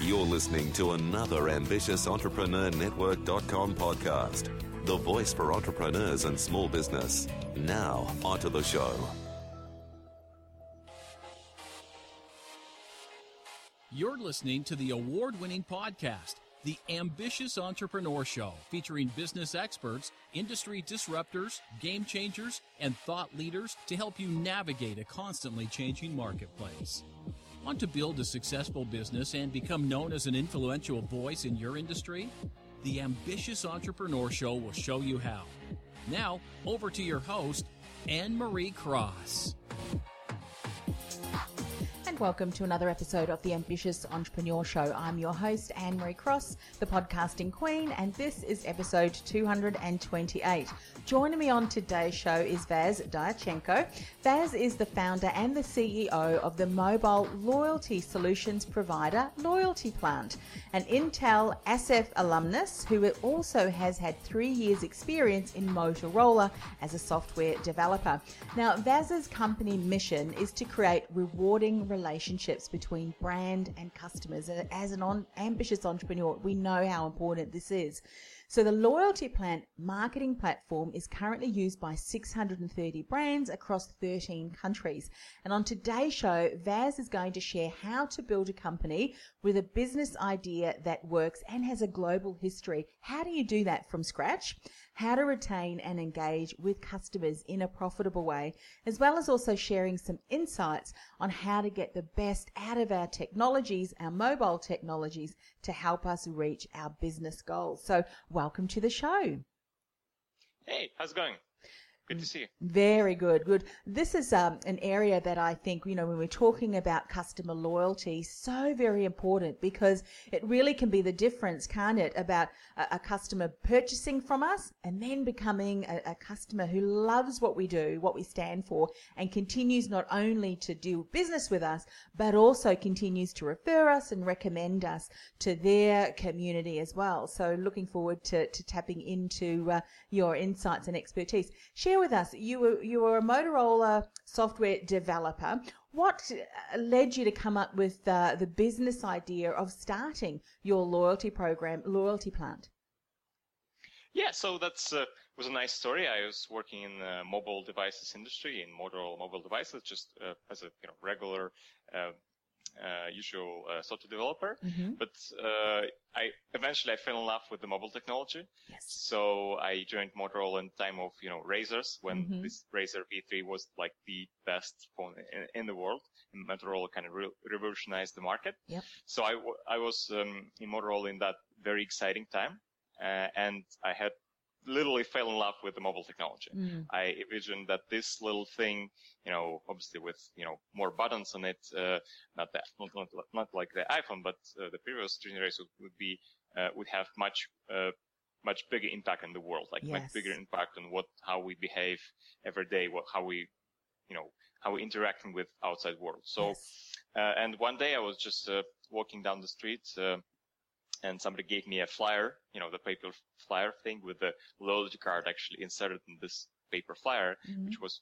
You're listening to another ambitious Entrepreneur Network.com podcast, the voice for entrepreneurs and small business. Now, onto the show. You're listening to the award winning podcast, The Ambitious Entrepreneur Show, featuring business experts, industry disruptors, game changers, and thought leaders to help you navigate a constantly changing marketplace. Want to build a successful business and become known as an influential voice in your industry? The Ambitious Entrepreneur Show will show you how. Now, over to your host, Anne Marie Cross. Welcome to another episode of the Ambitious Entrepreneur Show. I'm your host, Anne Marie Cross, the podcasting queen, and this is episode 228. Joining me on today's show is Vaz Dyachenko. Vaz is the founder and the CEO of the mobile loyalty solutions provider Loyalty Plant, an Intel ISEF alumnus who also has had three years' experience in Motorola as a software developer. Now, Vaz's company mission is to create rewarding relationships between brand and customers. As an on, ambitious entrepreneur, we know how important this is. So the Loyalty Plant marketing platform is currently used by 630 brands across 13 countries. And on today's show, Vaz is going to share how to build a company with a business idea that works and has a global history. How do you do that from scratch? How to retain and engage with customers in a profitable way, as well as also sharing some insights on how to get the best out of our technologies, our mobile technologies, to help us reach our business goals. So, welcome to the show. Hey, how's it going? Good to see you. Very good, good. This is um, an area that I think, you know, when we're talking about customer loyalty, so very important because it really can be the difference, can't it, about a, a customer purchasing from us and then becoming a, a, customer who loves what we do, what we stand for, and continues not only to do business with us, but also continues to refer us and recommend us to their community as well. So looking forward to, to tapping into uh, your insights and expertise. Share share with us. You were you were a Motorola software developer. What uh, led you to come up with uh, the business idea of starting your loyalty program, Loyalty Plant? Yeah, so that's uh, was a nice story. I was working in the mobile devices industry in Motorola mobile devices, just uh, as a you know regular uh, usual uh, software developer. Mm-hmm. But uh, I eventually I fell in love with the mobile technology. Yes. So I joined Motorola in time of you know Razrs when mm-hmm. this Razr V3 was like the best phone in, in the world. And Motorola kind of re- revolutionized the market. Yep. So I, w- I was um, in Motorola in that very exciting time. Uh, and I had literally fell in love with the mobile technology. Mm. I envisioned that this little thing, you know, obviously with, you know, more buttons on it, uh, not that, not, not, not like the iPhone, but uh, the previous generation would be, uh, would have much, uh, much bigger impact in the world, like yes. much bigger impact on what, how we behave every day, what, how we, you know, how we interacting with outside world. So, yes. Uh, and one day I was just, uh, walking down the street, and somebody gave me a flyer, you know, the paper flyer thing with the loyalty card actually inserted in this paper flyer, mm-hmm. which was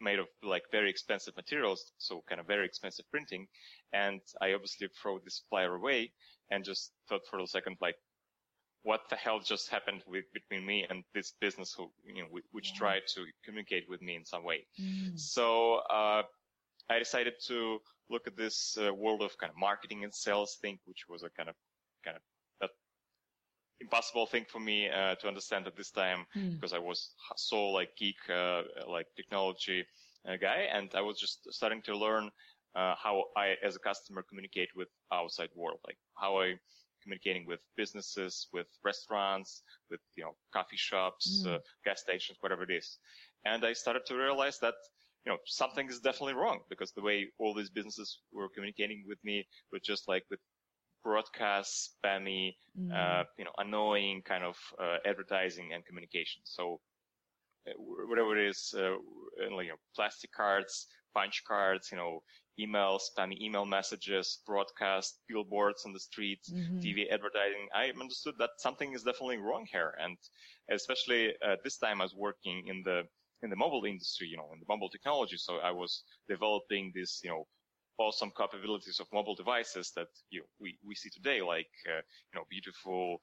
made of like very expensive materials, so kind of very expensive printing. And I obviously throw this flyer away and just thought for a second, like, what the hell just happened with between me and this business who, you know, which yeah. tried to communicate with me in some way. Mm. So, uh, I decided to look at this uh, world of kind of marketing and sales thing, which was a kind of kind of that impossible thing for me uh, to understand at this time mm. because I was so like geek, uh, like technology uh, guy, and I was just starting to learn uh, how I, as a customer, communicate with outside world, like how I communicating with businesses, with restaurants, with you know coffee shops, mm. gas stations, whatever it is, and I started to realize that you know, something is definitely wrong because the way all these businesses were communicating with me was just like with broadcast, spammy, mm. uh, you know, annoying kind of uh, advertising and communication. So uh, whatever it is, uh, like, you know, plastic cards, punch cards, you know, emails, spammy email messages, broadcast, billboards on the streets, mm-hmm. TV advertising. I understood that something is definitely wrong here. And especially uh, this time I was working in the, in the mobile industry, you know, in the mobile technology. So I was developing this, you know, awesome capabilities of mobile devices that you know, we, we see today, like, uh, you know, beautiful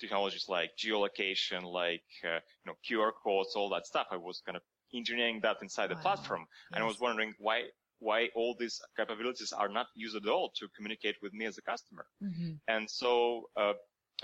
technologies like geolocation, like, uh, you know, QR codes, all that stuff. I was kind of engineering that inside wow. the platform. Yes. And I was wondering why, why all these capabilities are not used at all to communicate with me as a customer. Mm-hmm. And so, uh,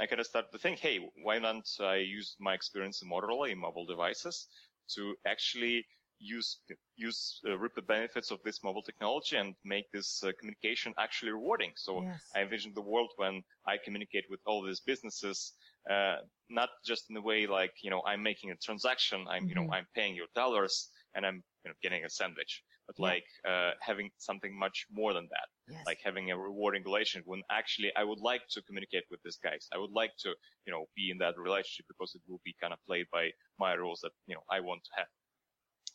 I kind of started to think, hey, why not I use my experience in Motorola in mobile devices to actually use use uh, reap the benefits of this mobile technology and make this uh, communication actually rewarding. So yes. I envision the world when I communicate with all these businesses, uh, not just in a way like you know I'm making a transaction, I'm mm-hmm. you know mm-hmm. I'm paying your dollars and I'm you know getting a sandwich, but yeah. like uh, having something much more than that, yes. like having a rewarding relation when actually I would like to communicate with these guys. I would like to you know be in that relationship because it will be kind of played by my rules that you know I want to have.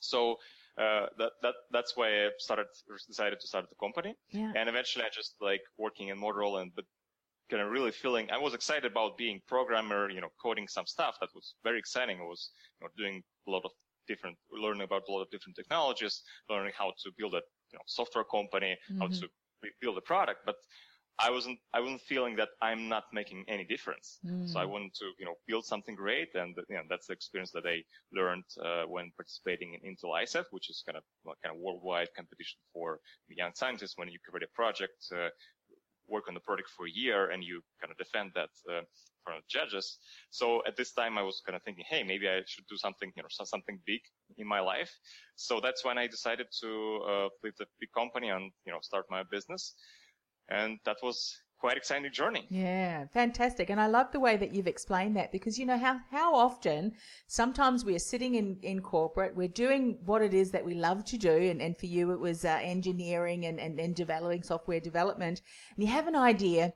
So uh, that that that's why I started decided to start the company. Yeah. And eventually, I just like working in Motorola and but kind of really feeling I was excited about being programmer, you know, coding some stuff that was very exciting. I was you know doing a lot of different learning about a lot of different technologies, learning how to build a you know software company, mm-hmm. how to build a product, but I wasn't I wasn't feeling that I'm not making any difference. Mm. So I wanted to you know build something great, and you know that's the experience that I learned uh, when participating in Intel ISEF, which is kind of kind of worldwide competition for young scientists. When you create a project, uh, work on the project for a year, and you kind of defend that uh, front of judges. So at this time, I was kind of thinking, hey, maybe I should do something you know something big in my life. So that's when I decided to uh, leave the big company and you know start my business and that was quite exciting journey. Yeah, fantastic. And I love the way that you've explained that because you know how how often sometimes we are sitting in in corporate, we're doing what it is that we love to do, and, and for you it was uh, engineering and, and and developing software development, and you have an idea.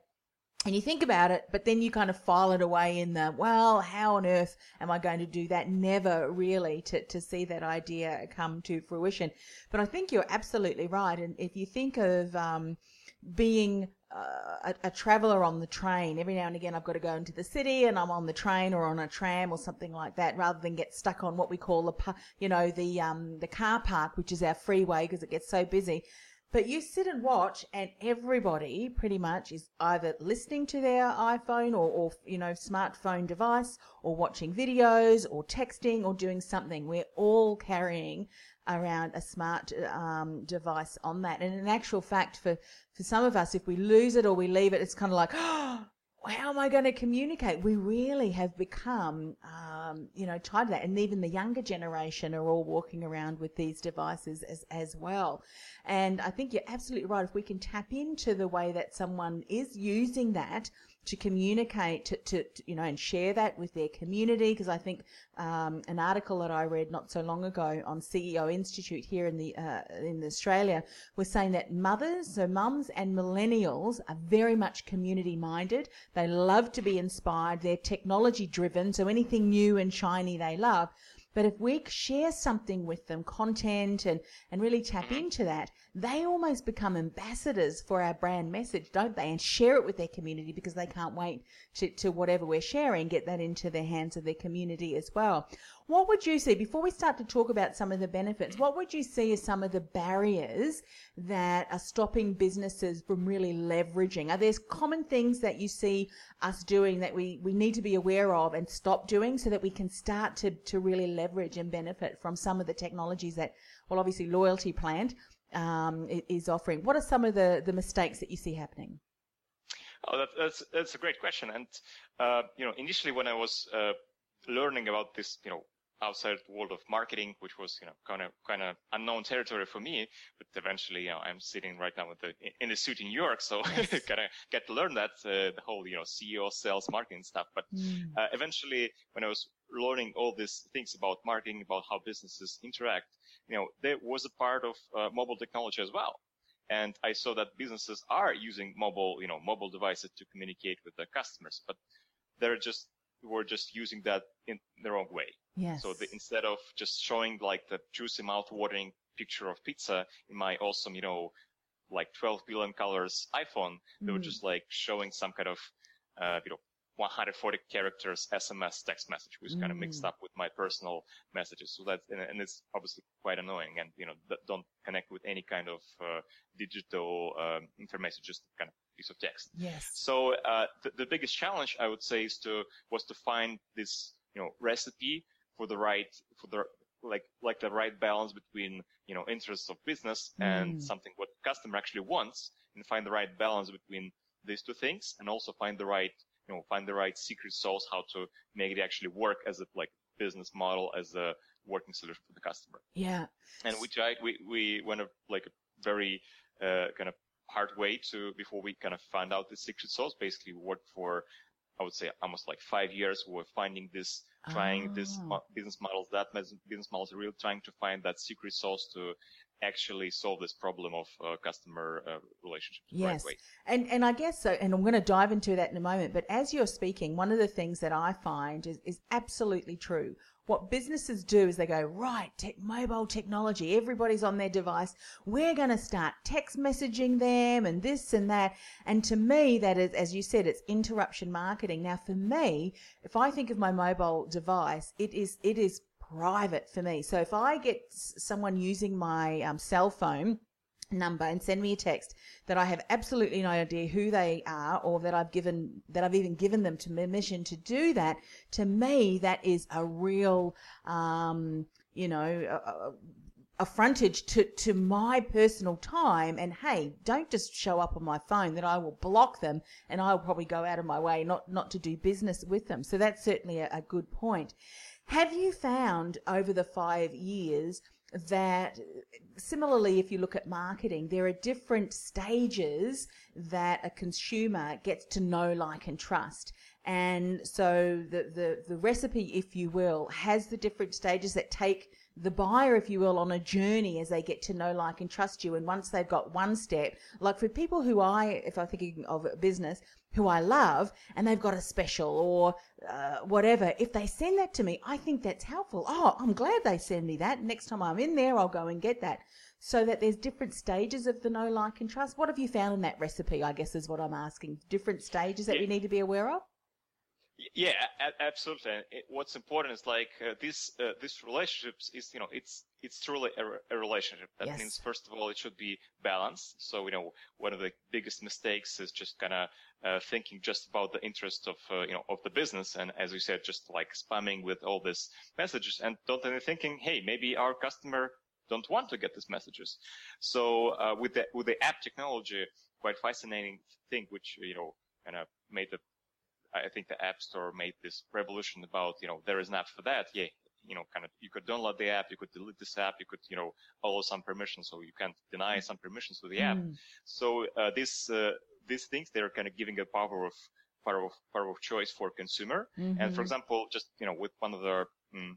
And you think about it, but then you kind of file it away in the, well, how on earth am I going to do that? Never really to, to see that idea come to fruition. But I think you're absolutely right. And if you think of, um, being uh, a, a, traveler on the train. Every now and again, I've got to go into the city and I'm on the train or on a tram or something like that, rather than get stuck on what we call the, you know, the um, the car park, which is our freeway because it gets so busy. But you sit and watch, and everybody pretty much is either listening to their iPhone or, or you know smartphone device, or watching videos, or texting, or doing something. We're all carrying around a smart um, device on that. And in actual fact, for, for some of us, if we lose it or we leave it, it's kind of like, oh, how am I going to communicate? We really have become, um, you know, tied to that. And even the younger generation are all walking around with these devices as, as well. And I think you're absolutely right. If we can tap into the way that someone is using that to communicate to, to, to, you know and share that with their community because I think um, an article that I read not so long ago on CEO Institute here in the uh, in Australia was saying that mothers so mums and millennials are very much community minded they love to be inspired. They're technology driven so anything new and shiny they love but if we share something with them, content and, and really tap mm-hmm. into that, they almost become ambassadors for our brand message, don't they? And share it with their community because they can't wait to, to whatever we're sharing, get that into the hands of their community as well. What would you see, before we start to talk about some of the benefits, what would you see as some of the barriers that are stopping businesses from really leveraging? Are there common things that you see us doing that we, we need to be aware of and stop doing so that we can start to, to really leverage and benefit from some of the technologies that, well, obviously Loyalty Plant um, is offering? What are some of the, the mistakes that you see happening? Oh, that, that's that's a great question. And uh, you know, initially when I was uh, learning about this, you know, outside the world of marketing, which was, you know, kind of, kind of unknown territory for me. But eventually, you know, I'm sitting right now with the, in the suit in New York. So yes. kind of get to learn that, uh, the whole, you know, CEO, sales, marketing stuff. But, mm. uh, eventually when I was learning all these things about marketing, about how businesses interact, you know, there was a part of uh, mobile technology as well. And I saw that businesses are using mobile, you know, mobile devices to communicate with their customers, but they're just, were just using that in the wrong way. Yes. So the, instead of just showing like the juicy mouth-watering picture of pizza in my awesome, you know, like 12 billion colors iPhone, they were Mm. just like showing some kind of, uh, you know, 140 characters SMS text message, which kind of mixed Mm. up with my personal messages. So that's, and, and it's obviously quite annoying and, you know, don't connect with any kind of, uh, digital, um, information, just kind of piece of text. Yes. So uh, the, the biggest challenge I would say is to was to find this you know recipe for the right for the like like the right balance between you know interests of business and Mm. something what the customer actually wants and find the right balance between these two things and also find the right you know find the right secret sauce how to make it actually work as a like business model as a working solution for the customer Yeah. and we tried we we went a, like a very uh, kind of hard way to before we kind of found out the secret sauce basically we worked for i would say almost like five years we were finding this trying this Ah. business models that business models really trying to find that secret sauce to actually solve this problem of uh, customer uh, relationships Yes. right And and I guess so, and I'm going to dive into that in a moment. But as you're speaking, one of the things that I find is, is absolutely true. What businesses do is they go, right, tech, mobile technology, everybody's on their device. We're going to start text messaging them and this and that. And to me, that is, as you said, it's interruption marketing. Now, for me, if I think of my mobile device, it is, it is private for me. So if I get someone using my um, cell phone, number and send me a text that I have absolutely no idea who they are or that I've given that I've even given them to permission to do that. To me that is a real um you know a, a, frontage to to my personal time. And hey don't just show up on my phone that I will block them and I'll probably go out of my way not not to do business with them. So that's certainly a, a good point. Have you found over the 5 years that uh, similarly, if you look at marketing, there are different stages that a consumer gets to know, like, and trust. And so the, the, the recipe, if you will, has the different stages that take the buyer, if you will, on a journey as they get to know, like, and trust you. And once they've got one step, like for people who I, if I'm thinking of a business, who I love, and they've got a special or uh, whatever, if they send that to me, I think that's helpful. Oh, I'm glad they send me that. Next time I'm in there, I'll go and get that. So that there's different stages of the no like, and trust. What have you found in that recipe? I guess is what I'm asking. Different stages that we need to be aware of. Yeah, a- absolutely. And it, what's important is like uh, this uh, this relationships is you know it's it's truly a, a relationship. That Yes. means first of all it should be balanced. So you know one of the biggest mistakes is just kind of uh, thinking just about the interest of uh, you know of the business, and as you said, just like spamming with all these messages, and don't even thinking, hey, maybe our customer don't want to get these messages. So uh, with the with the app technology, quite fascinating thing, which you know kind of made the I think the App Store made this revolution about, you know, there is an app for that. Yeah, you know, kind of, you could download the app, you could delete this app, you could, you know, allow some permissions, so you can't deny some permissions to the app. Mm. So uh, this uh, these things they're kind of giving a power of power of power of choice for consumer. And for example, just you know, with one of the mm,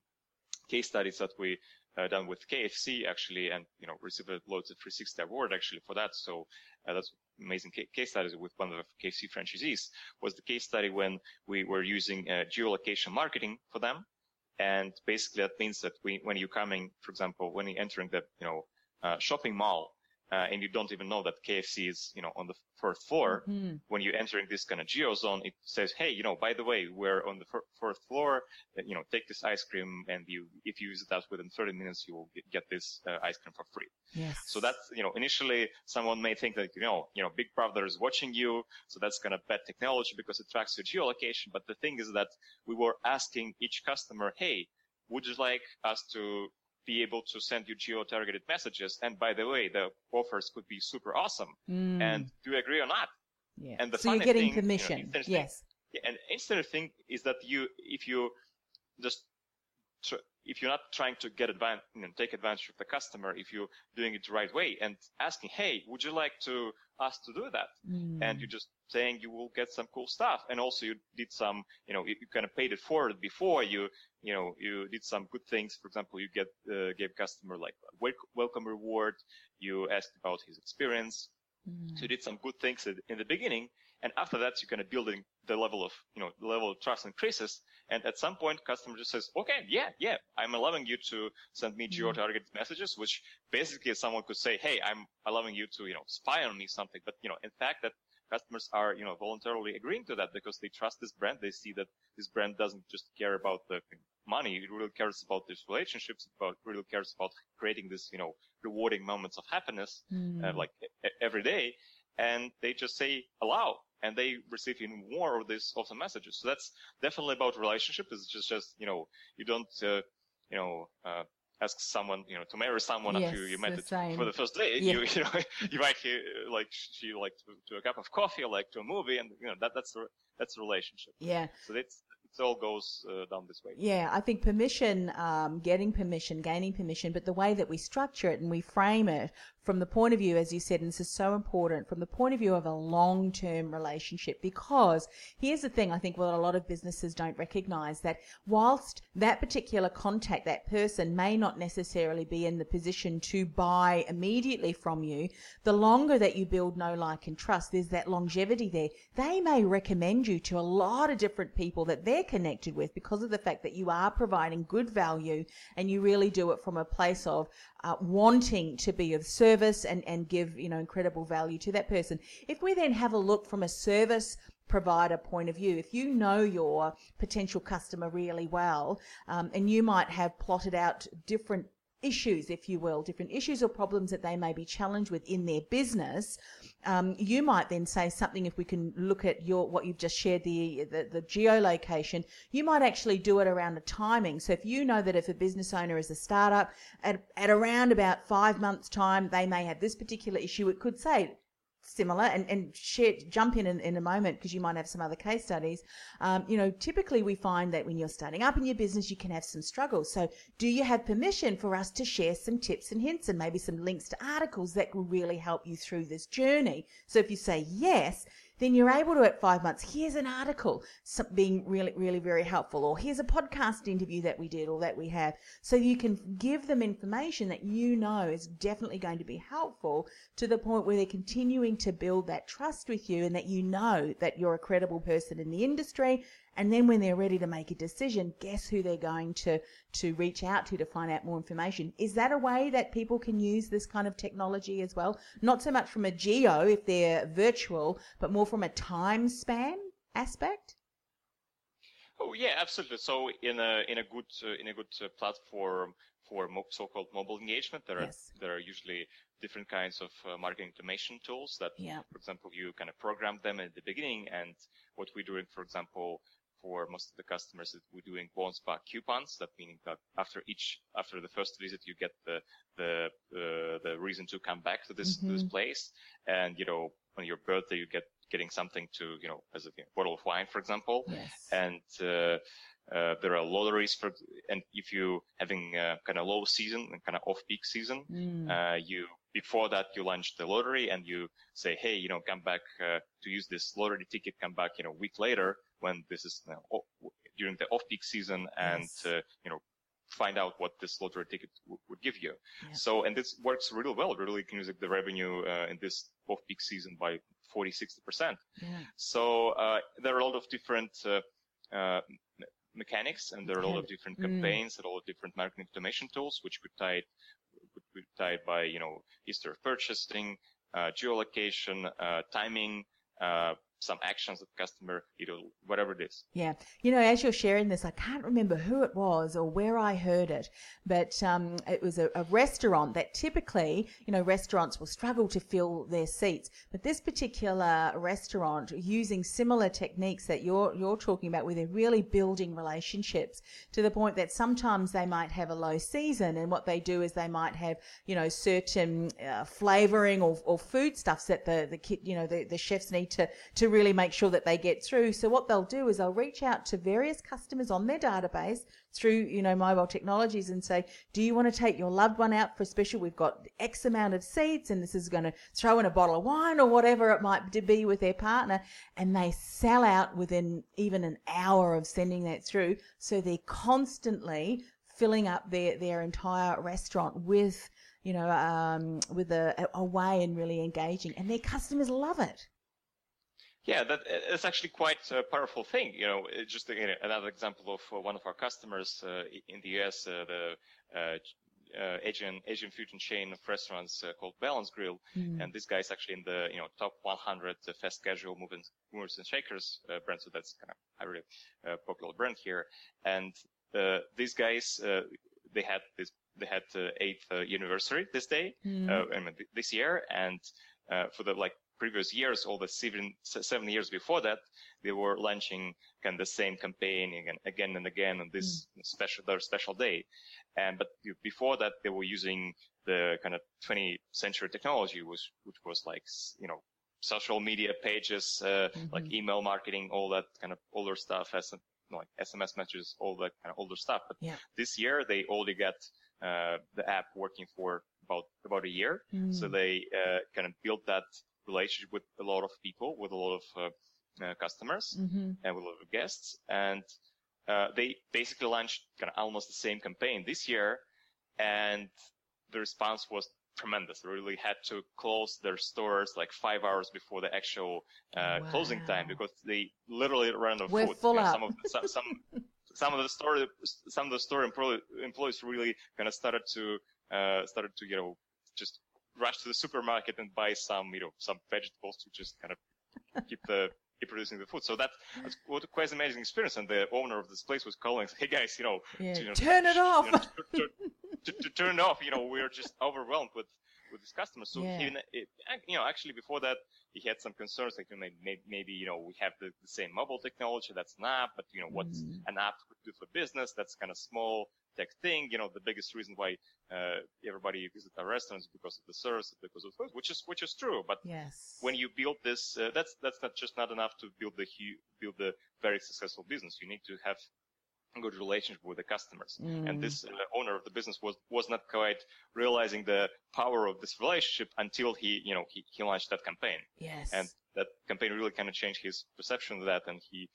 case studies that we uh, done with KFC actually, and you know, received a Loyalty360 award actually for that. So uh, that's amazing ca- case studies with one of the KFC franchisees was the case study when we were using uh, geolocation marketing for them. And basically that means that we, when you're coming, for example, when you're entering the, you know, uh, shopping mall, uh, and you don't even know that KFC is, you know, on the first floor, Mhm. when you're entering this kind of geo zone, it says, hey, you know, by the way, we're on the fir- fourth floor. uh, You know, take this ice cream, and you, if you visit us within 30 minutes, you will get, get this uh, ice cream for free. Yes. So that's, you know, initially someone may think that, you know, you know, Big Brother is watching you. So that's kind of bad technology because it tracks your geolocation. But the thing is that we were asking each customer, hey, would you like us to be able to send you geo-targeted messages? And by the way, the offers could be super awesome. Mm. And do you agree or not? yeah. and the so you're getting thing, you know, permission. yes. Yeah, and interesting thing is that you, if you just tr- if you're not trying to get advantage, you know, take advantage of the customer, if you're doing it the right way and asking, hey, would you like to us to do that? Mm. And you're just saying you will get some cool stuff. And also you did some, you know, you, you kind of paid it forward before you, you know, you did some good things. For example, you get, uh, gave customer like a welcome reward. You asked about his experience. Mm. So you did some good things in the beginning. And after that, you're kind of building the level of, you know, the level of trust increases. And at some point, customer just says, okay, yeah, yeah, I'm allowing you to send me geo-targeted messages, which basically someone could say, hey, I'm allowing you to, you know, spy on me something. But, you know, in fact, that customers are, you know, voluntarily agreeing to that because they trust this brand. They see that this brand doesn't just care about the money. It really cares about these relationships, about really cares about creating this, you know, rewarding moments of happiness, Mm. uh, like e- every day. And they just say allow and they receive even more of these awesome messages. So that's definitely about relationship. It's just, just, you know, you don't, uh, you know, uh, ask someone, you know, to marry someone Yes, after you met the it for the first date. Yeah. You, you know, you might hear, uh, like, she like to, to a cup of coffee like to a movie and, you know, that, that's the, that's the relationship. Yeah. So it's, it all goes uh, down this way. Yeah, I think permission, um, getting permission, gaining permission, but the way that we structure it and we frame it from the point of view, as you said, and this is so important, from the point of view of a long term relationship, because here's the thing I think what a lot of businesses don't recognize that whilst that particular contact, that person may not necessarily be in the position to buy immediately from you, the longer that you build know, like, and trust, there's that longevity there. They may recommend you to a lot of different people that they're connected with because of the fact that you are providing good value and you really do it from a place of uh, wanting to be of service and, and give, you know, incredible value to that person. If we then have a look from a service provider point of view, if you know your potential customer really well, um, and you might have plotted out different issues, if you will, different issues or problems that they may be challenged with in their business, um, you might then say something. If we can look at your what you've just shared, the, the the geolocation, you might actually do it around the timing. So if you know that if a business owner is a startup, at at around about five months' time, they may have this particular issue. It could say similar and, and share, jump in, in in a moment because you might have some other case studies. Um, you know, typically we find that when you're starting up in your business, you can have some struggles. So do you have permission for us to share some tips and hints and maybe some links to articles that will really help you through this journey? So if you say yes, then you're able to at five months, here's an article being really, really very helpful, or here's a podcast interview that we did or that we have. So you can give them information that you know is definitely going to be helpful to the point where they're continuing to build that trust with you and that you know that you're a credible person in the industry. And then when they're ready to make a decision, guess who they're going to, to reach out to to find out more information. Is that a way that people can use this kind of technology as well? Not so much from a geo if they're virtual, but more from a time span aspect? Oh yeah, absolutely. So in a in a good uh, in a good uh, platform for mo- so-called mobile engagement, there Yes. are there are usually different kinds of uh, marketing automation tools that, Yeah. for example, you kind of program them at the beginning. And what we're doing, for example, for most of the customers, is we're doing bounce-back coupons. That meaning that after each after the first visit, you get the the uh, the reason to come back to this to this place. And you know, on your birthday, you get getting something to you know as a you know, bottle of wine, for example Yes. and uh, uh, there are lotteries for and if you having kind of low season and kind of off peak season Mm. uh, you before that you launch the lottery and you say hey you know come back uh, to use this lottery ticket come back you know a week later when this is you know, during the off peak season and Yes. uh, you know find out what this lottery ticket w- would give you Yeah. so and this works really well really can use the revenue uh, in this off peak season by 40 60 percent Yeah. so uh, there are a lot of different uh, uh, mechanics, and there are a lot of different Mm. campaigns, and a lot of different marketing automation tools, which could tie it, could be tied by you know history of purchasing, uh, geolocation, uh, timing, uh, some actions of customer, you know, whatever it is. Yeah. You know, as you're sharing this, I can't remember who it was or where I heard it, but um, it was a, a restaurant that typically, you know, restaurants will struggle to fill their seats. But this particular restaurant, using similar techniques that you're, you're talking about, where they're really building relationships to the point that sometimes they might have a low season. And what they do is they might have, you know, certain uh, flavoring or, or food stuffs that the, the you know, the, the chefs need to, to really make sure that they get through. So what they'll do is they'll reach out to various customers on their database through, you know, mobile technologies and say, do you want to take your loved one out for a special? We've got X amount of seats and this is going to throw in a bottle of wine or whatever it might be with their partner. And they sell out within even an hour of sending that through. So they're constantly filling up their, their entire restaurant with, you know, um, with a, a way and really engaging. And their customers love it. Yeah, that it's actually quite a powerful thing. You know, just again, another example of uh, one of our customers uh, in the US, uh, the uh, uh, Asian Asian fusion chain of restaurants uh, called Balance Grill, mm. and this guy is actually in the you know top 100 fast casual movers, movers and shakers brand. So that's kind of a really popular brand here. And these guys, they had this they had eighth anniversary this day, mm. I mean, this year, and for the like previous years, all the seven, seven years before that, they were launching kind of the same campaign again, again and again on this mm. special, their special day. And, but before that, they were using the kind of 20th century technology, which, which was like, you know, social media pages, uh, mm-hmm. like email marketing, all that kind of older stuff, as like SMS messages, all that kind of older stuff. But yeah. this year, they only got uh, the app working for about about a year. Mm. So they uh, kind of built that relationship with a lot of people, with a lot of uh, uh, customers, mm-hmm. and with a lot of guests. And uh, they basically launched kind of almost the same campaign this year, and the response was tremendous. They really had to close their stores like five hours before the actual uh, wow. closing time because they literally ran out of We're food. Full you know, some of some, some some of the store some of the store employees really kind of started to uh, started to you know just rush to the supermarket and buy some, you know, some vegetables to just kind of keep the keep producing the food. So that, that's what quite an amazing experience. And the owner of this place was calling, "Hey guys, you know, yeah, to, you know turn it off, you know, to, to, to, turn it off. You know, we're just overwhelmed with with his customers. So yeah. he, it, you know, actually before that, he had some concerns like you maybe, maybe you know we have the, the, same mobile technology that's an app, but you know what's mm. an app could do for business? That's kind of small tech thing. You know, the biggest reason why uh, everybody visits our restaurants because of the service, because of food, which is which is true. But yes. when you build this, uh, that's that's not just not enough to build the build the very successful business. You need to have good relationship with the customers. Mm. And this uh, owner of the business was, was not quite realizing the power of this relationship until he, you know, he, he launched that campaign. Yes. And that campaign really kind of changed his perception of that. And he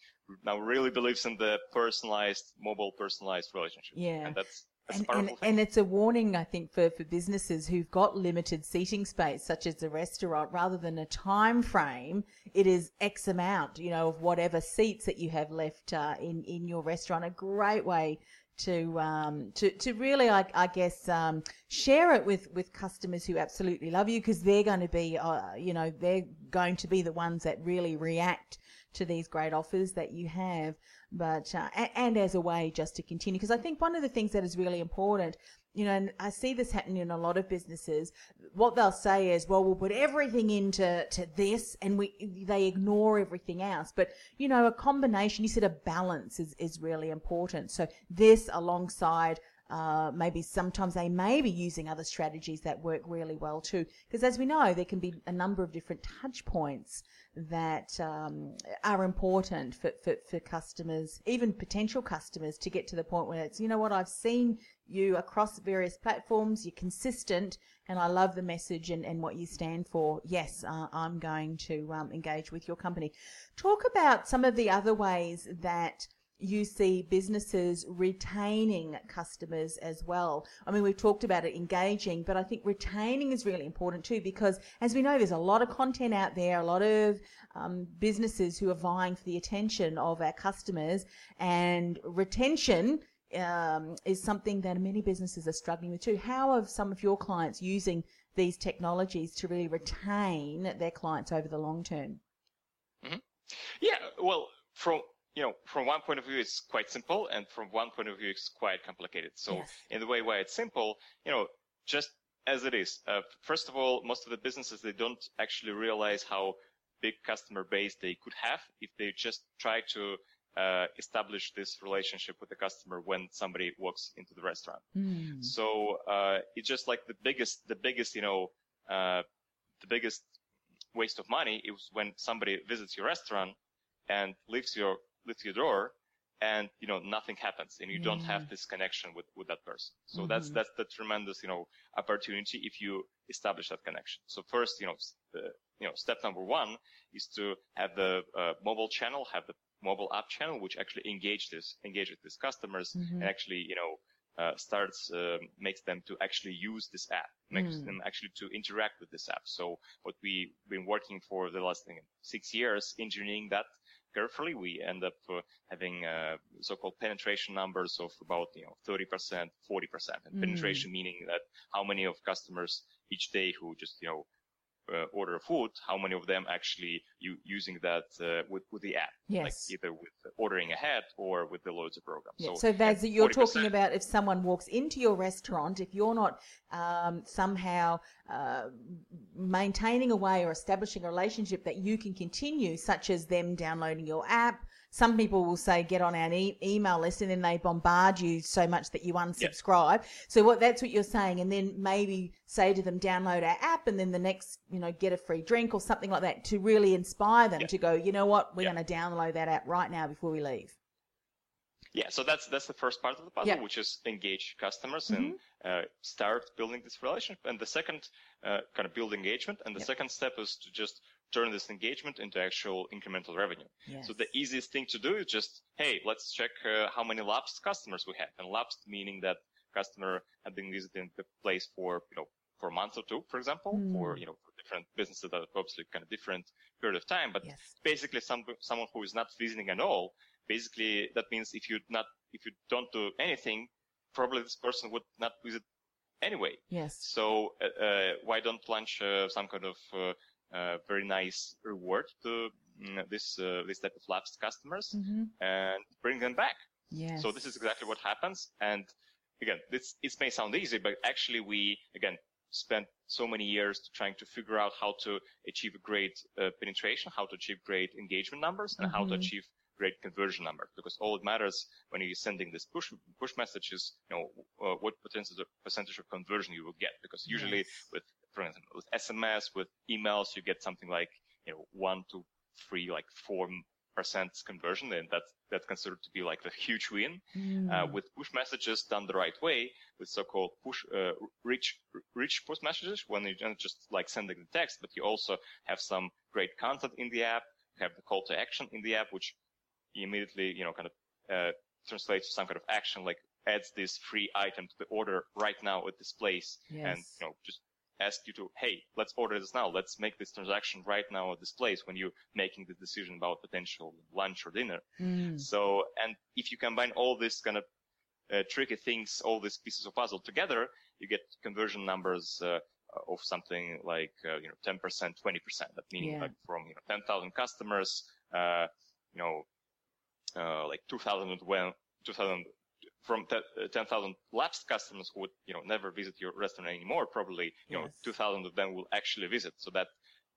now really believes in the personalized, mobile personalized relationship. Yeah. And that's, and, and, and, it's a warning, I think, for, for businesses who've got limited seating space, such as a restaurant, rather than a time frame, it is X amount, you know, of whatever seats that you have left uh, in, in your restaurant. A great way to um, to to really, I, I guess, um, share it with with customers who absolutely love you because they're going to be, uh, you know, they're going to be the ones that really react to these great offers that you have but uh, and as a way just to continue because I think one of the things that is really important you know, and I see this happening in a lot of businesses. What they'll say is, "Well, we'll put everything into to this, and we they ignore everything else." But you know, a combination. You said a balance is is really important. So this alongside uh, maybe sometimes they may be using other strategies that work really well too. Because as we know, there can be a number of different touch points that um, are important for, for, for customers, even potential customers, to get to the point where it's, you know what, I've seen you across various platforms, you're consistent, and I love the message and, and what you stand for. Yes, uh, I'm going to um, engage with your company. Talk about some of the other ways that you see businesses retaining customers as well. I mean, we've talked about it engaging, but I think retaining is really important too because, as we know, there's a lot of content out there, a lot of um, businesses who are vying for the attention of our customers, and retention um, is something that many businesses are struggling with too. How are some of your clients using these technologies to really retain their clients over the long term? Mm-hmm. Yeah, well, from you know, from one point of view, it's quite simple, and from one point of view, it's quite complicated. So, yes. in the way where it's simple, you know, just as it is. Uh, first of all, most of the businesses they don't actually realize how big customer base they could have if they just try to uh, establish this relationship with the customer when somebody walks into the restaurant. Mm. So uh, it's just like the biggest, the biggest, you know, uh, the biggest waste of money is when somebody visits your restaurant and leaves your leaves your door and you know nothing happens and you don't have this connection with with that person so mm-hmm. that's that's the tremendous you know opportunity if you establish that connection so first you know the, you know step number one is to have the uh, mobile channel have the mobile app channel which actually engage this engage with these customers mm-hmm. and actually you know uh, starts uh, makes them to actually use this app, makes mm. them actually to interact with this app. So what we've been working for the last six years, engineering that carefully, we end up uh, having uh, so-called penetration numbers of about you know 30%, 40%, and mm. penetration meaning that how many of customers each day who just you know uh, order food, how many of them actually you using that uh, with with the app, yes. like either with ordering ahead or with the loyalty program. Yeah. So, so that's you're talking about if someone walks into your restaurant, if you're not um, somehow uh, maintaining a way or establishing a relationship that you can continue, such as them downloading your app some people will say get on our e- email list and then they bombard you so much that you unsubscribe. Yep. So what that's what you're saying, and then maybe say to them download our app, and then the next you know get a free drink or something like that to really inspire them yep. to go. You know what? We're yep. going to download that app right now before we leave. Yeah, so that's that's the first part of the puzzle, which is engage customers mm-hmm. and uh, start building this relationship. And the second uh, kind of build engagement, and the second step is to just turn this engagement into actual incremental revenue. Yes. So the easiest thing to do is just, hey, let's check uh, how many lapsed customers we have. And lapsed meaning that customer had been visiting the place for, you know, for a month or two, for example, mm. for, you know, for different businesses that are obviously kind of different period of time. But yes. basically some, someone who is not visiting at all, basically that means if you not, if you don't do anything, probably this person would not visit anyway. Yes. So uh, uh, why don't launch uh, some kind of uh, uh, very nice reward to mm, this uh, this type of lapsed customers mm-hmm. and bring them back. Yes. So this is exactly what happens. And again, this it may sound easy, but actually we again spent so many years trying to figure out how to achieve a great uh, penetration, how to achieve great engagement numbers, and mm-hmm. how to mm-hmm. achieve great conversion numbers. Because all it matters when you're sending this push push messages, you know, uh, what percentage of, percentage of conversion you will get. Because usually yes. with for instance, with SMS, with emails, you get something like, you know, one to three, like four percent conversion, and that's that's considered to be like a huge win. Mm. Uh, with push messages done the right way, with so-called push uh, rich rich push messages, when you don't just like sending the text, but you also have some great content in the app, you have the call to action in the app, which immediately you know kind of uh, translates to some kind of action, like adds this free item to the order right now at this place, yes. and you know just ask you to, hey, let's order this now. Let's make this transaction right now at this place when you're making the decision about potential lunch or dinner. Mm. So, and if you combine all these kind of uh, tricky things, all these pieces of puzzle together, you get conversion numbers uh, of something like uh, you know 10%, 20%. That meaning yeah. like from you know 10,000 customers, uh, you know, uh, like 2,000 when 2,000 from uh, 10,000 lapsed customers who would, you know, never visit your restaurant anymore, probably, you yes. know, 2,000 of them will actually visit. So that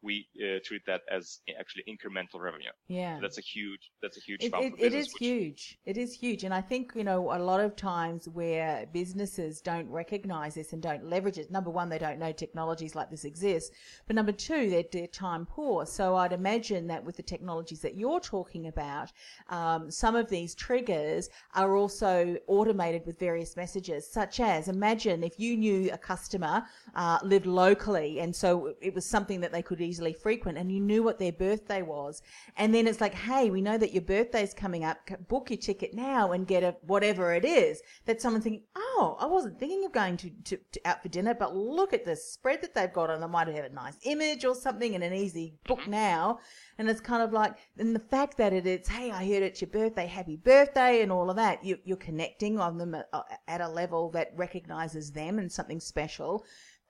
we uh, treat that as actually incremental revenue. Yeah, so that's a huge that's a huge. It, it, it is which... huge. It is huge, and I think you know a lot of times where businesses don't recognise this and don't leverage it. Number one, they don't know technologies like this exist, but number two, they're, they're time poor. So I'd imagine that with the technologies that you're talking about, um, some of these triggers are also automated with various messages, such as imagine if you knew a customer uh, lived locally, and so it was something that they could easily frequent and you knew what their birthday was. And then it's like, hey, we know that your birthday's coming up. Book your ticket now and get a whatever it is. That someone's thinking, oh, I wasn't thinking of going to, to, to out for dinner, but look at the spread that they've got and they might have a nice image or something and an easy book now. And it's kind of like, and the fact that it is, hey, I heard it's your birthday, happy birthday, and all of that, you, you're connecting on them at, at a level that recognizes them and something special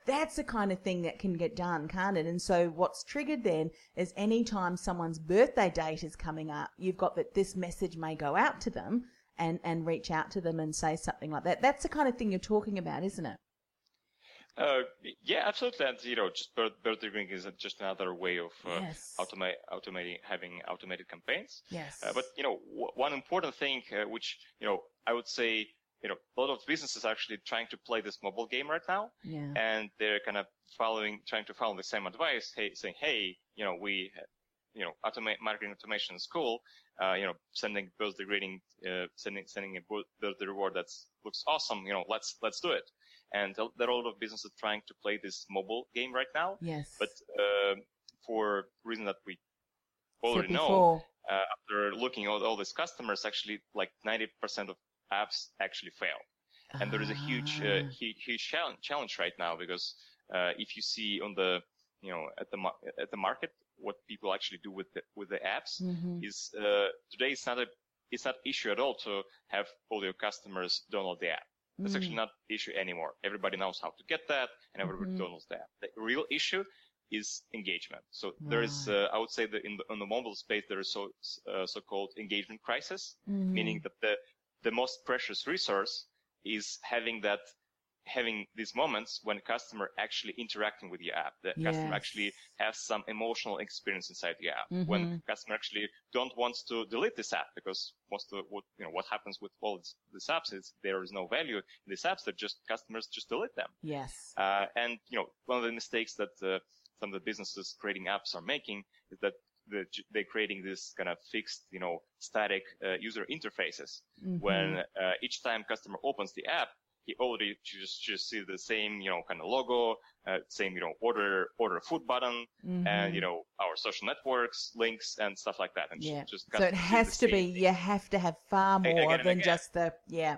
that's the kind of thing that can get done, can't it? And so what's triggered then is anytime someone's birthday date is coming up, you've got that this message may go out to them and, and reach out to them and say something like that. That's the kind of thing you're talking about, isn't it? Uh, yeah, absolutely. And, you know, just birthday ring is just another way of uh, yes. automate, automating, having automated campaigns. Yes. Uh, but, you know, w- one important thing, uh, which, you know, I would say you know, a lot of businesses are actually trying to play this mobile game right now. Yeah. And they're kind of following, trying to follow the same advice, hey, saying, hey, you know, we, you know, automate marketing automation is cool. Uh, you know, sending birthday greeting, uh, sending, sending a birthday reward that looks awesome. You know, let's, let's do it. And there are a lot of businesses trying to play this mobile game right now. Yes. But, uh, for reason that we already know, uh, after looking at all, all these customers, actually like 90% of apps actually fail. And there is a huge, uh, ah. huge, huge challenge, right now because, uh, if you see on the, you know, at the, at the market, what people actually do with the, with the apps mm-hmm. is, uh, today it's not a, it's not issue at all to have all your customers download the app. That's mm. actually not issue anymore. Everybody knows how to get that and everybody mm-hmm. downloads the app. The real issue is engagement. So there is, uh, I would say that in the, in the mobile space, there is so, uh, so-called engagement crisis, mm-hmm. meaning that the, the most precious resource is having that, having these moments when a customer actually interacting with your app. The yes. customer actually has some emotional experience inside the app. Mm-hmm. When customer actually don't want to delete this app because most of what, you know, what happens with all these apps is there is no value in these apps that just customers just delete them. Yes. Uh, and, you know, one of the mistakes that, uh, some of the businesses creating apps are making is that they're creating this kind of fixed, you know, static uh, user interfaces. Mm-hmm. When uh, each time customer opens the app, he already just just see the same, you know, kind of logo, uh, same, you know, order order food button, mm-hmm. and you know, our social networks, links, and stuff like that. And yeah. Just so it has to be. Thing. You have to have far more again than just the yeah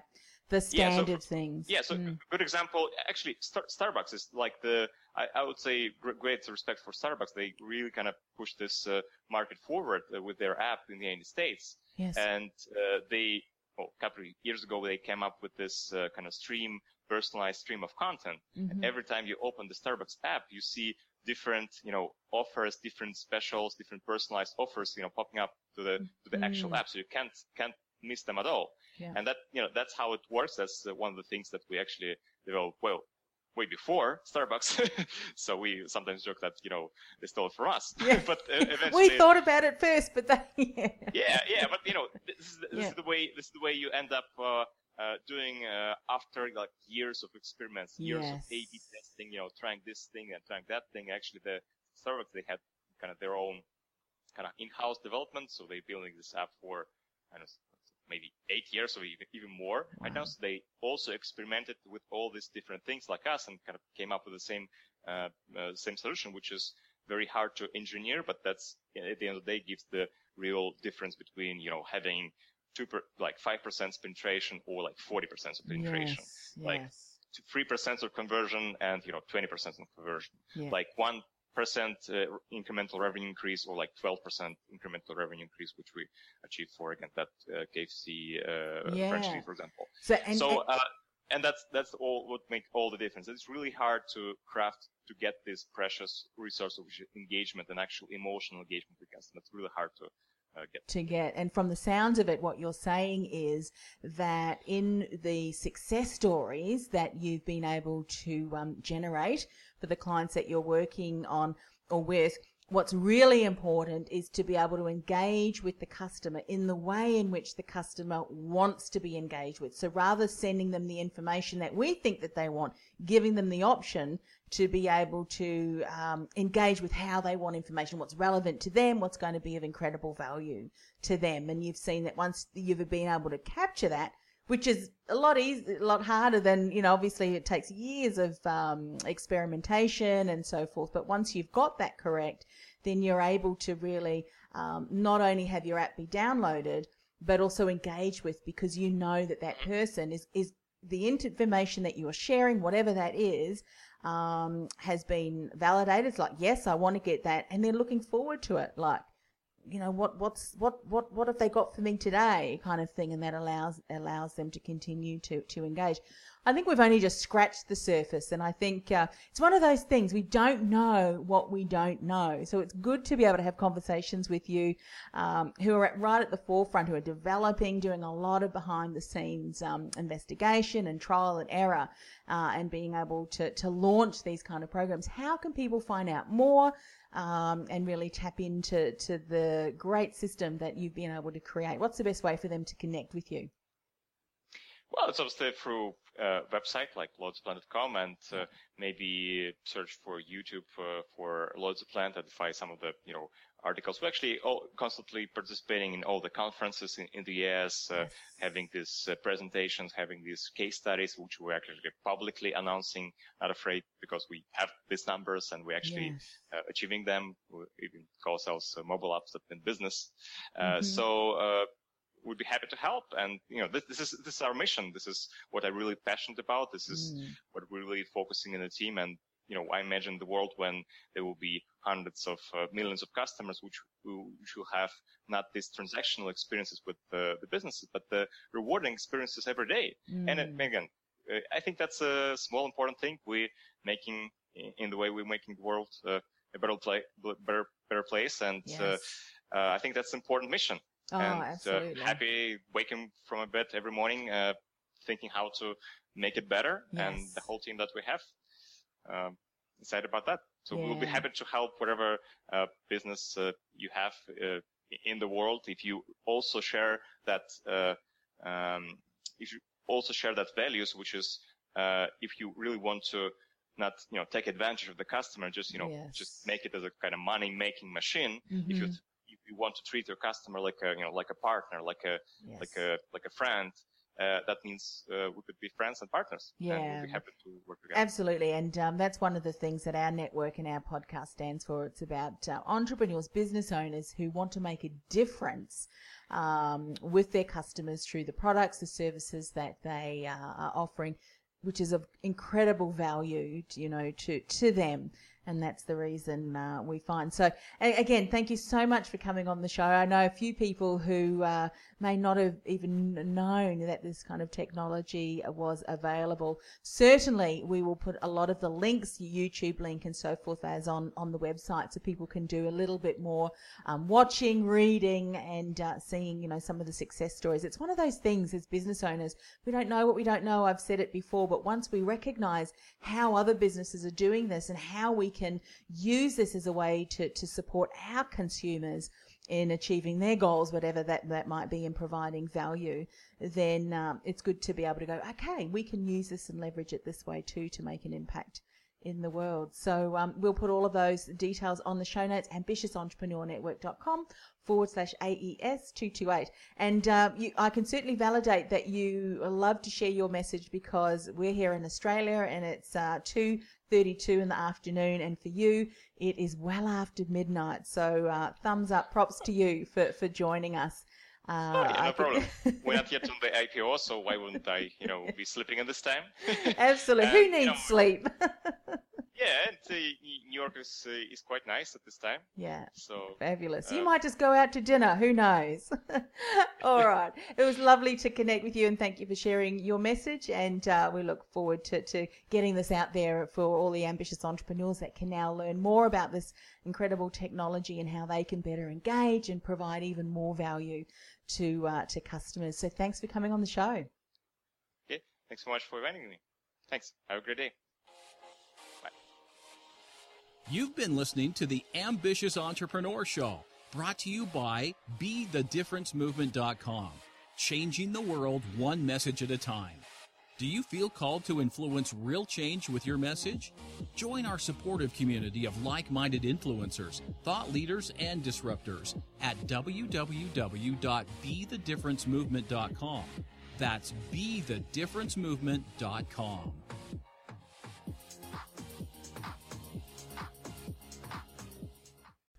the standard yeah, so, things. Yeah, so mm. good example. Actually, Star- Starbucks is like the I, I, would say great respect for Starbucks. They really kind of push this uh, market forward uh, with their app in the United States. Yes. And uh, they, well, a couple of years ago, they came up with this uh, kind of stream, personalized stream of content. Mm-hmm. And every time you open the Starbucks app, you see different, you know, offers, different specials, different personalized offers, you know, popping up to the to the mm. actual app. So you can't can't miss them at all. Yeah. And that, you know, that's how it works. That's uh, one of the things that we actually developed well way before Starbucks. so we sometimes joke that, you know, they stole it from us. Yeah. but uh, eventually. we thought about it first, but then, yeah. yeah, yeah. But, you know, this is, this yeah. is the way, this is the way you end up, uh, uh, doing uh, after like years of experiments, years yes. of A/B testing, you know, trying this thing and trying that thing. Actually, the Starbucks they had kind of their own kind of in-house development, so they're building this app for I don't know, maybe eight years or even, even more wow. right now. So they also experimented with all these different things like us and kind of came up with the same, uh, uh, same solution, which is very hard to engineer, but that's at the end of the day gives the real difference between, you know, having two per, like 5% penetration or like 40% of penetration. Yes, like yes. 3% of conversion and, you know, 20% of conversion. Yeah. Like one incremental revenue increase or like 12% incremental revenue increase, which we achieved for again that uh, KFC uh, yeah. franchise, for example. So, and, so uh, and that's that's all what make all the difference. It's really hard to craft to get this precious resource of engagement and actual emotional engagement with customers. It's really hard to uh, get. To get, and from the sounds of it, what you're saying is that in the success stories that you've been able to um, generate for the clients that you're working on or with, what's really important is to be able to engage with the customer in the way in which the customer wants to be engaged with. So rather sending them the information that we think that they want, giving them the option to be able to um, engage with how they want information, what's relevant to them, what's going to be of incredible value to them. And you've seen that once you've been able to capture that, which is a lot easy, a lot harder than you know. Obviously, it takes years of um, experimentation and so forth. But once you've got that correct, then you're able to really um, not only have your app be downloaded, but also engage with because you know that that person is is the information that you are sharing, whatever that is, um, has been validated. It's like, yes, I want to get that, and they're looking forward to it. Like, you know what what's what what what have they got for me today kind of thing and that allows allows them to continue to to engage. I think we've only just scratched the surface and i think uh, it's one of those things we don't know what we don't know. So it's good to be able to have conversations with you um, who are at, right at the forefront who are developing doing a lot of behind the scenes um, investigation and trial and error uh, and being able to to launch these kind of programs. How can people find out more um, and really tap into to the great system that you've been able to create? What's the best way for them to connect with you? Well, it's obviously through uh, website like loyaltyplant.com and uh, maybe search for YouTube uh, for Loyalty Plant and find some of the you know articles. We're actually all constantly participating in all the conferences in, in the US, uh, having these uh, presentations, having these case studies, which we're actually publicly announcing, not afraid because we have these numbers and we're actually uh, achieving them. We even call ourselves mobile apps in business. Mm-hmm. So, would be happy to help. And you know, this, this, is this is our mission. This is what I'm really passionate about. This is mm. what we're really focusing in the team. And you know, I imagine the world when there will be hundreds of uh, millions of customers, which which will have not these transactional experiences with the, the businesses, but the rewarding experiences every day. Mm. And again, uh, I think that's a small important thing. We're making in the way we're making the world uh, a better, play, better, better place. And uh, yes. uh, I think that's an important mission. Oh, and uh, absolutely. happy waking from a bed every morning, uh, thinking how to make it better, yes. and the whole team that we have um, excited about that. So yeah. we'll be happy to help whatever uh, business uh, you have uh, in the world. If you also share that, uh, um, if you also share that values, which is if you really want to not you know take advantage of the customer, just you know yes. just make it as a kind of money making machine. Mm-hmm. If you you want to treat your customer like a you know like a partner, like a yes. like a like a friend, uh, that means uh, we could be friends and partners. Yeah, and be happy to work together. Absolutely, and um, that's one of the things that our network and our podcast stands for. It's about uh, entrepreneurs, business owners who want to make a difference um, with their customers through the products, the services that they uh, are offering, which is of incredible value, you know, to to them and that's the reason uh, we find. So again, thank you so much for coming on the show. I know a few people who uh, may not have even known that this kind of technology was available. Certainly, we will put a lot of the links, YouTube link and so forth, as on on the website, so people can do a little bit more um, watching, reading, and uh, seeing you know some of the success stories. It's one of those things as business owners, we don't know what we don't know. I've said it before, but once we recognise how other businesses are doing this and how we can use this as a way to, to support our consumers in achieving their goals, whatever that, that might be, in providing value, then um, it's good to be able to go, okay, we can use this and leverage it this way too to make an impact in the world. So um, we'll put all of those details on the show notes, ambitiousentrepreneurnetwork.com forward slash AES 228. And uh, you, I can certainly validate that you love to share your message because we're here in Australia and it's uh, 2.32 in the afternoon. And for you, it is well after midnight. So uh, thumbs up, props to you for, for joining us. Uh, oh, yeah, no problem. We're not yet on the IPO, so why wouldn't I, you know, be sleeping at this time? Absolutely. Who needs you know, sleep? yeah, and uh, New York is uh, is quite nice at this time. Yeah. So fabulous. you uh, might just go out to dinner. Who knows? all right. It was lovely to connect with you, and thank you for sharing your message. And uh, we look forward to, to getting this out there for all the ambitious entrepreneurs that can now learn more about this incredible technology and how they can better engage and provide even more value to uh, to customers. So thanks for coming on the show. Okay, thanks so much for inviting me. Thanks. Have a great day. Bye. You've been listening to the Ambitious Entrepreneur Show, brought to you by BeTheDifferenceMovement.com, changing the world one message at a time. Do you feel called to influence real change with your message? Join our supportive community of like minded influencers, thought leaders, and disruptors at www.bethedifferencemovement.com. That's bethedifferencemovement.com.